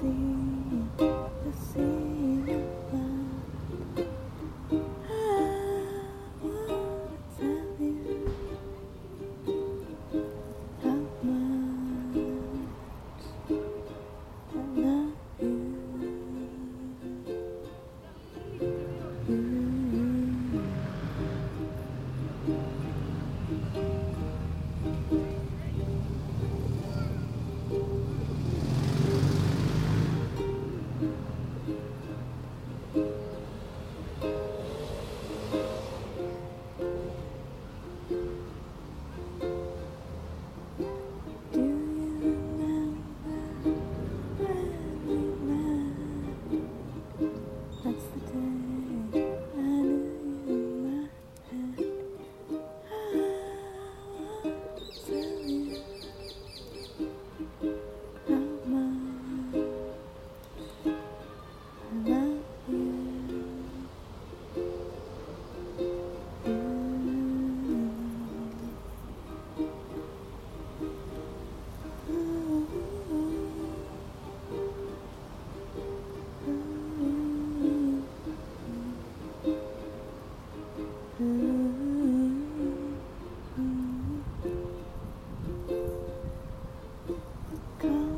see you. Go.